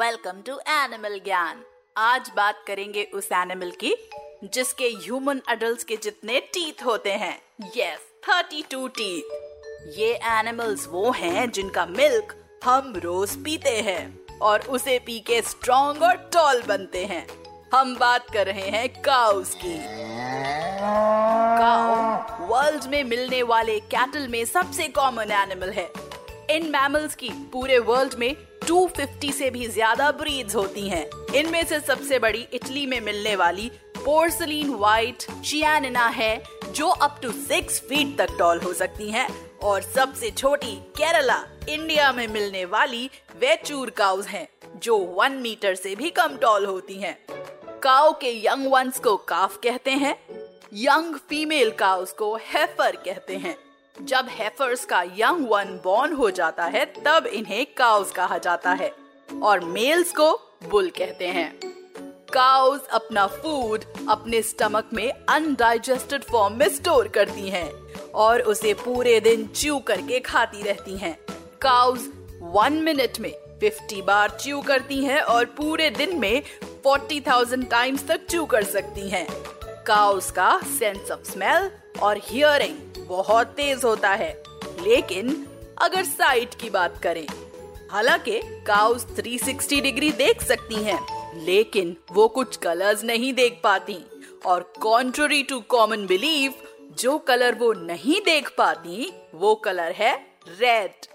Welcome to animal Gyan. आज बात करेंगे उस एनिमल की, जिसके ह्यूमन अडल्ट के जितने टीथ होते हैं। यस थर्टी टू टीथ ये एनिमल्स वो हैं जिनका मिल्क हम रोज पीते हैं और उसे पी के स्ट्रॉन्ग और टॉल बनते हैं। हम बात कर रहे हैं काउस की। काउ वर्ल्ड में मिलने वाले कैटल में सबसे कॉमन एनिमल है। इन मैमल्स की पूरे वर्ल्ड में 250 से भी ज़्यादा ब्रीड्स होती हैं। इनमें से सबसे बड़ी इटली में मिलने वाली पोर्सलिन व्हाइट चियानिना है, जो अप टू सिक्स फीट तक टॉल हो सकती हैं और सबसे छोटी केरला, इंडिया में मिलने वाली वेचूर काउज हैं, जो वन मीटर से भी कम टॉल होती हैं। काउ के यंग वंस को काफ कहते हैं यंग फीमेल काउस को हेफर कहते हैं जब हेफर्स का यंग वन बॉर्न हो जाता है तब इन्हें काउस कहा जाता है और मेल्स को बुल कहते हैं काउस अपना फ़ूड अपने स्टमक में अनडाइजेस्टेड फॉर्म में स्टोर करती हैं और उसे पूरे दिन च्यू करके खाती रहती हैं। काउस वन मिनट में 50 बार च्यू करती हैं और पूरे दिन में 40,000 टाइम्स तक च्यू कर सकती हैं। काउस का सेंस ऑफ़ स्मेल और हियरिंग बहुत तेज होता है। लेकिन अगर साइट की बात करें हालाँकि काउस 360 डिग्री देख सकती हैं, लेकिन वो कुछ कलर्स नहीं देख पाती और कॉन्ट्ररी टू कॉमन बिलीव जो कलर वो नहीं देख पाती वो कलर है रेड